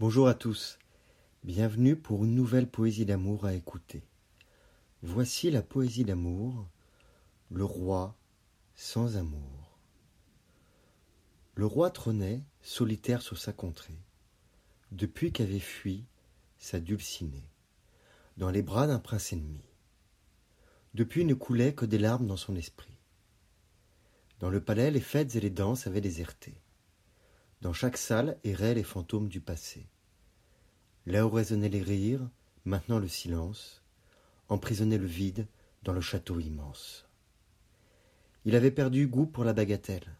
Bonjour à tous, bienvenue pour une nouvelle poésie d'amour à écouter. Voici la poésie d'amour, le roi sans amour. Le roi trônait, solitaire sur sa contrée, depuis qu'avait fui sa dulcinée, dans les bras d'un prince ennemi. Depuis ne coulaient que des larmes dans son esprit. Dans le palais, les fêtes et les danses avaient déserté. Dans chaque salle erraient les fantômes du passé. Là où résonnaient les rires, maintenant le silence, emprisonnait le vide dans le château immense. Il avait perdu goût pour la bagatelle,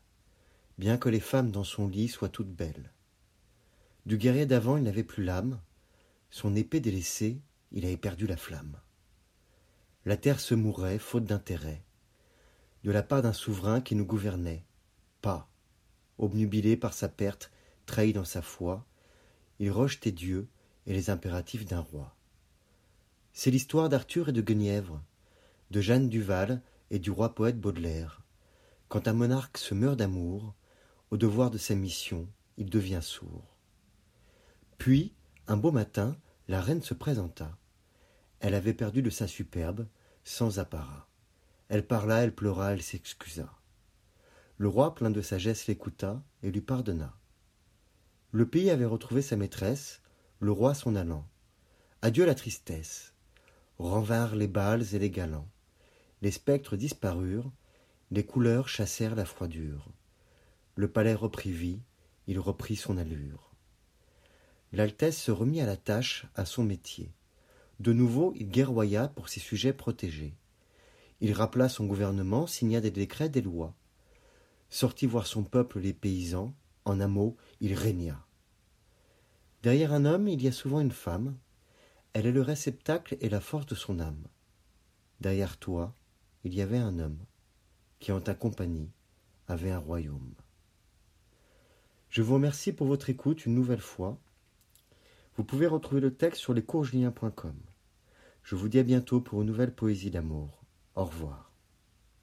bien que les femmes dans son lit soient toutes belles. Du guerrier d'avant il n'avait plus l'âme, son épée délaissée, il avait perdu la flamme. La terre se mourait, faute d'intérêt, de la part d'un souverain qui nous gouvernait, pas, obnubilé par sa perte, trahi dans sa foi, il rejetait Dieu et les impératifs d'un roi. C'est l'histoire d'Arthur et de Guenièvre, de Jeanne Duval et du roi poète Baudelaire. Quand un monarque se meurt d'amour, au devoir de sa mission, il devient sourd. Puis, un beau matin, la reine se présenta. Elle avait perdu de sa superbe, sans apparat. Elle parla, elle pleura, elle s'excusa. Le roi, plein de sagesse, l'écouta et lui pardonna. Le pays avait retrouvé sa maîtresse, le roi son allant. Adieu la tristesse. Renvinrent les bals et les galants. Les spectres disparurent, les couleurs chassèrent la froidure. Le palais reprit vie, il reprit son allure. L'Altesse se remit à la tâche, à son métier. De nouveau, il guerroya pour ses sujets protégés. Il rappela son gouvernement, signa des décrets, des lois sortit voir son peuple les paysans, en un mot, il régna. Derrière un homme, il y a souvent une femme, elle est le réceptacle et la force de son âme. Derrière toi, il y avait un homme, qui en ta compagnie avait un royaume. Je vous remercie pour votre écoute une nouvelle fois. Vous pouvez retrouver le texte sur lescoursjulien.com. Je vous dis à bientôt pour une nouvelle poésie d'amour. Au revoir.